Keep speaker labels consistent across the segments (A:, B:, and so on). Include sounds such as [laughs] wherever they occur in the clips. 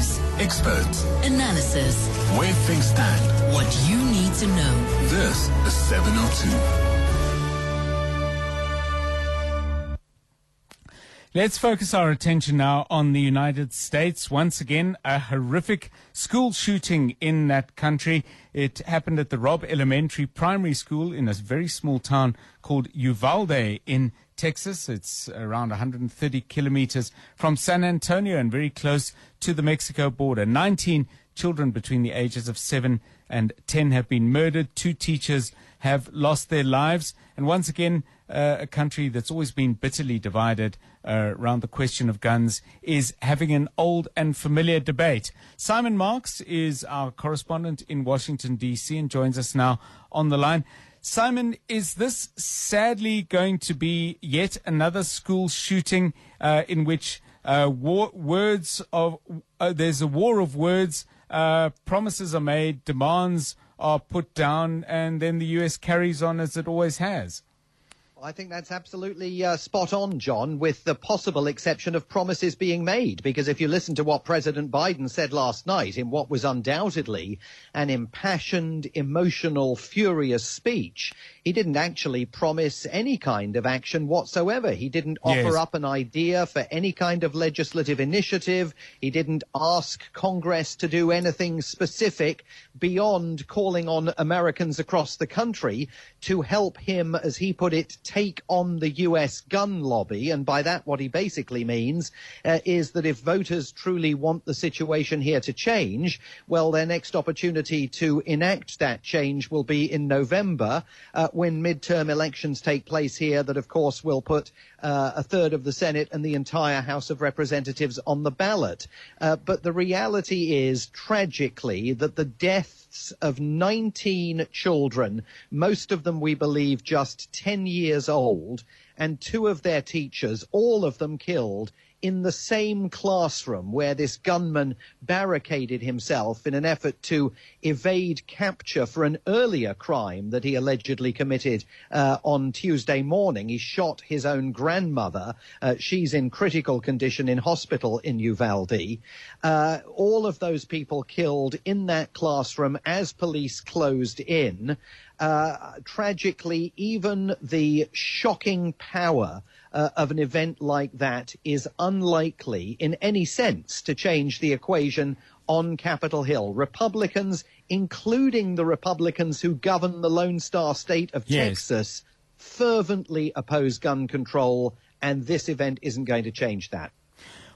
A: News,
B: Experts,
A: analysis,
B: where things stand.
A: what you need to know.
B: This is 702.
C: Let's focus our attention now on the United States. Once again, a horrific school shooting in that country. It happened at the Robb Elementary Primary School in a very small town called Uvalde in Texas. It's around 130 kilometers from San Antonio and very close to the Mexico border. 19 children between the ages of 7 and 10 have been murdered. Two teachers have lost their lives. And once again, uh, a country that's always been bitterly divided uh, around the question of guns is having an old and familiar debate. Simon Marks is our correspondent in Washington, D.C., and joins us now on the line. Simon, is this sadly going to be yet another school shooting uh, in which uh, war, words of uh, there's a war of words, uh, promises are made, demands are put down, and then the U.S. carries on as it always has?
D: I think that's absolutely uh, spot on, John, with the possible exception of promises being made. Because if you listen to what President Biden said last night in what was undoubtedly an impassioned, emotional, furious speech, he didn't actually promise any kind of action whatsoever. He didn't offer
C: Yes.
D: up an idea for any kind of legislative initiative. He didn't ask Congress to do anything specific beyond calling on Americans across the country to help him, as he put it, take on the US gun lobby. And by that, what he basically means uh, is that if voters truly want the situation here to change, well, their next opportunity to enact that change will be in November uh, when midterm elections take place here, that of course will put uh, a third of the Senate and the entire House of Representatives on the ballot. Uh, but the reality is, tragically, that the deaths of 19 children, most of them we believe just 10 years old, and two of their teachers, all of them killed in the same classroom where this gunman barricaded himself in an effort to evade capture for an earlier crime that he allegedly committed uh, on Tuesday morning. He shot his own grandmother. Uh, she's in critical condition in hospital in Uvalde. Uh, all of those people killed in that classroom as police closed in. Uh, tragically, even the shocking power uh, of an event like that is unlikely in any sense to change the equation on Capitol Hill. Republicans, including the Republicans who govern the Lone Star state of
C: Yes.
D: Texas, fervently oppose gun control, and this event isn't going to change that.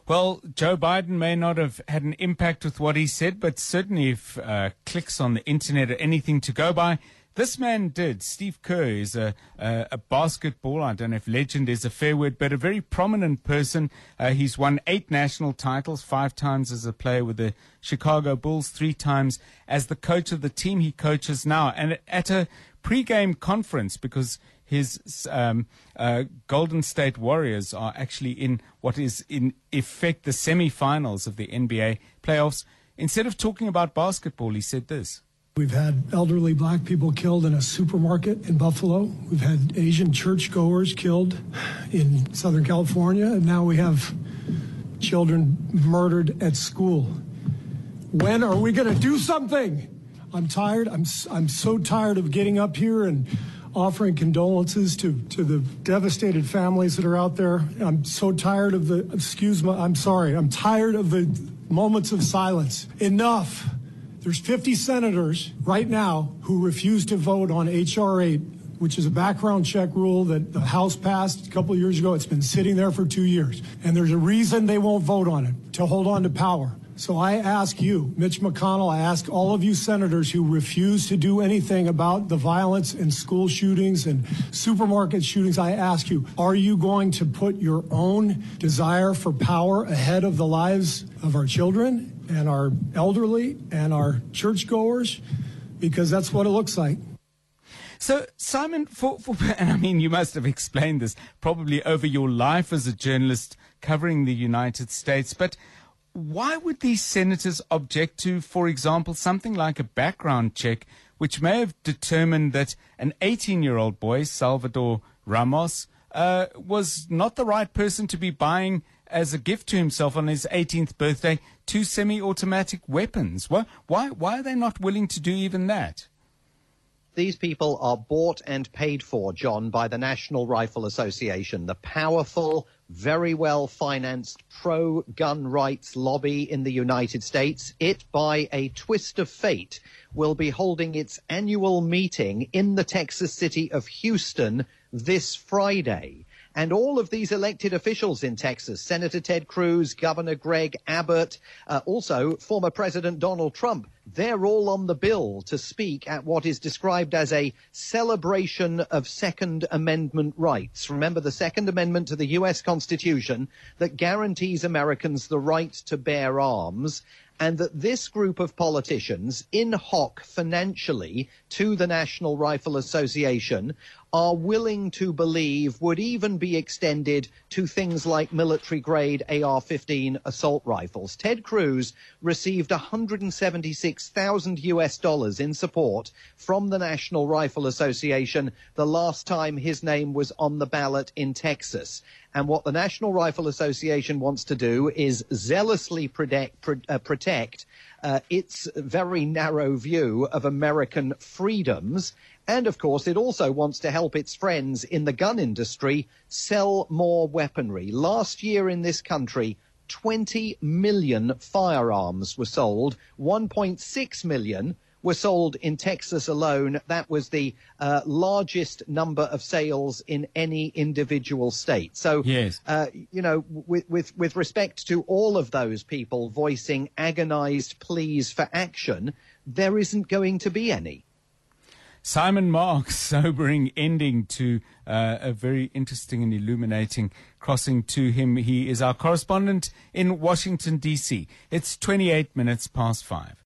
C: Well, Joe Biden may not have had an impact with what he said, but certainly if uh, clicks on the internet are anything to go by, this man did. Steve Kerr is a, a, a basketball, I don't know if legend is a fair word, but a very prominent person. Uh, he's won eight national titles, five times as a player with the Chicago Bulls, three times as the coach of the team he coaches now. And at a pre-game conference, because his um, uh, Golden State Warriors are actually in what is in effect the semi-finals of the NBA playoffs. Instead of talking about basketball, he said this.
E: We've had elderly black people killed in a supermarket in Buffalo. We've had Asian churchgoers killed in Southern California. And now we have children murdered at school. When are we going to do something? I'm tired. I'm, I'm so tired of getting up here and offering condolences to, to the devastated families that are out there. I'm so tired of the, excuse me, I'm sorry. I'm tired of the moments of silence. Enough. There's 50 senators right now who refuse to vote on H.R. 8, which is a background check rule that the House passed a couple years ago. It's been sitting there for two years. And there's a reason they won't vote on it to hold on to power. So I ask you, Mitch McConnell, I ask all of you senators who refuse to do anything about the violence and school shootings and supermarket shootings, I ask you, are you going to put your own desire for power ahead of the lives of our children and our elderly and our churchgoers? Because that's what it looks like.
C: So, Simon, for, for, [laughs] and I mean, you must have explained this probably over your life as a journalist covering the United States, but why would these senators object to, for example, something like a background check, which may have determined that an 18 year old boy, Salvador Ramos, uh, was not the right person to be buying as a gift to himself on his 18th birthday, two semi-automatic weapons. Why, why, why are they not willing to do even that?
D: These people are bought and paid for, John, by the National Rifle Association, the powerful, very well financed pro gun rights lobby in the United States. It, by a twist of fate, will be holding its annual meeting in the Texas city of Houston this Friday. And all of these elected officials in Texas, Senator Ted Cruz, Governor Greg Abbott, uh, also former President Donald Trump, they're all on the bill to speak at what is described as a celebration of Second Amendment rights. Remember the Second Amendment to the U.S. Constitution that guarantees Americans the right to bear arms and that this group of politicians, in hoc financially to the National Rifle Association, are willing to believe would even be extended to things like military grade AR 15 assault rifles. Ted Cruz received 176,000 US dollars in support from the National Rifle Association the last time his name was on the ballot in Texas. And what the National Rifle Association wants to do is zealously protect, uh, protect uh, its very narrow view of American freedoms. And of course, it also wants to help its friends in the gun industry sell more weaponry. Last year in this country, 20 million firearms were sold, 1.6 million were sold in Texas alone. That was the uh, largest number of sales in any individual state. So,
C: yes.
D: uh, you know, with, with, with respect to all of those people voicing agonized pleas for action, there isn't going to be any.
C: Simon Marks, [laughs] sobering ending to uh, a very interesting and illuminating crossing to him. He is our correspondent in Washington, D.C. It's 28 minutes past five.